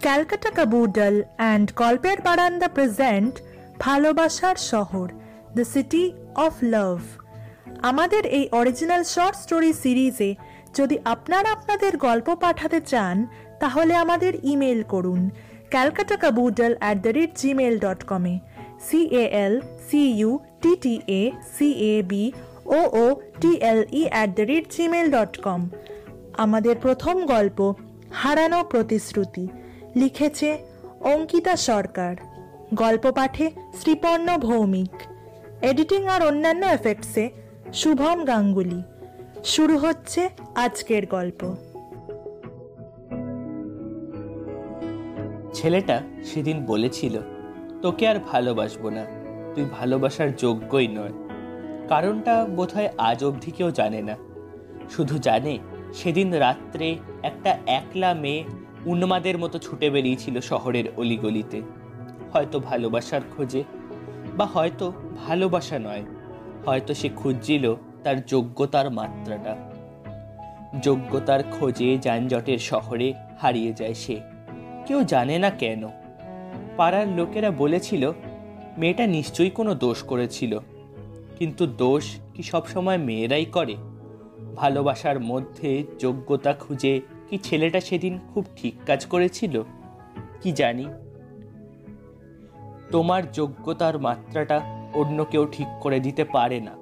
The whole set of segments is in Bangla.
ক্যালকাটা কাবুডল অ্যান্ড গল্পের বারান্দা প্রেজেন্ট ভালোবাসার শহর দ্য সিটি অফ লাভ আমাদের এই অরিজিনাল শর্ট স্টোরি সিরিজে যদি আপনারা আপনাদের গল্প পাঠাতে চান, তাহলে আমাদের ইমেল করুন Calcutta কাবুডল at the rate Gmail dot কমে C A L C U T T A C A B O O T L E at the rate Gmail dot com আমাদের প্রথম গল্প, হারানো প্রতিশ্রুতি। লিখেছে অঙ্কিতা সরকার। গল্প পাঠে শ্রীপর্ণ ভৌমিক। এডিটিং আর অন্যান্য এফেক্টসে শুভম গাঙ্গুলি। শুরু হচ্ছে আজকের গল্প। ছেলেটা সেদিন বলেছিল, তোকে আর ভালোবাসবো না, তুই ভালোবাসার যোগ্যই নয়। কারণটা বোধহয় আজ অবধি কেউ জানে না। শুধু জানে, সেদিন রাত্রে একটা একলা মেয়ে উন্মাদের মতো ছুটে বেরিয়েছিল শহরের অলিগলিতে। হয়তো ভালোবাসার খোঁজে, বা হয়তো ভালোবাসা নয়, হয়তো সে খুঁজছিল তার যোগ্যতার মাত্রাটা। যোগ্যতার খোঁজে যানজটের শহরে হারিয়ে যায় সে। কেউ জানে না কেন। পাড়ার লোকেরা বলেছিল, মেয়েটা নিশ্চয়ই কোনো দোষ করেছিল। কিন্তু দোষ কি সবসময় মেয়েরাই করে? ভালোবাসার মধ্যে যোগ্যতা খুঁজে কি ছেলেটা সেদিন খুব ঠিক কাজ করেছিল? কি জানি? তোমার যোগ্যতার মাত্রাটা অন্য কেউ ঠিক করে দিতে পারে না।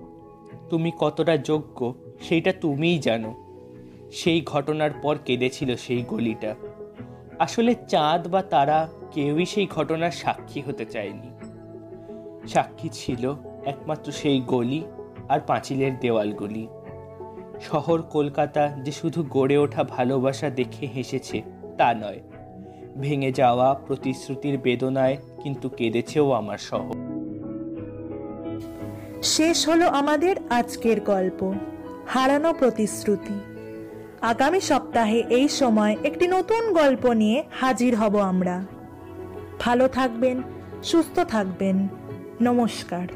তুমি কতটা যোগ্য সেইটা তুমিই জানো। সেই ঘটনার পর কেঁদেছিল সেই গলিটা। আসলে চাঁদ বা তারা কেউই সেই ঘটনার সাক্ষী হতে চায়নি। সাক্ষী ছিল একমাত্র সেই গলি আর পাঁচিলের দেওয়ালগুলি। শহর কলকাতা যে শুধু গড়ে ওঠা ভালোবাসা দেখে হেসেছে, তা নয়। ভেঙে যাওয়া প্রতিশ্রুতির বেদনায় কিন্তু কেঁদেছেও আমার শহর। শেষ হলো আমাদের আজকের গল্প। হারানো প্রতিশ্রুতি। আগামী সপ্তাহে এই সময় একটি নতুন গল্প নিয়ে হাজির হব আমরা। ভালো থাকবেন, সুস্থ থাকবেন। নমস্কার।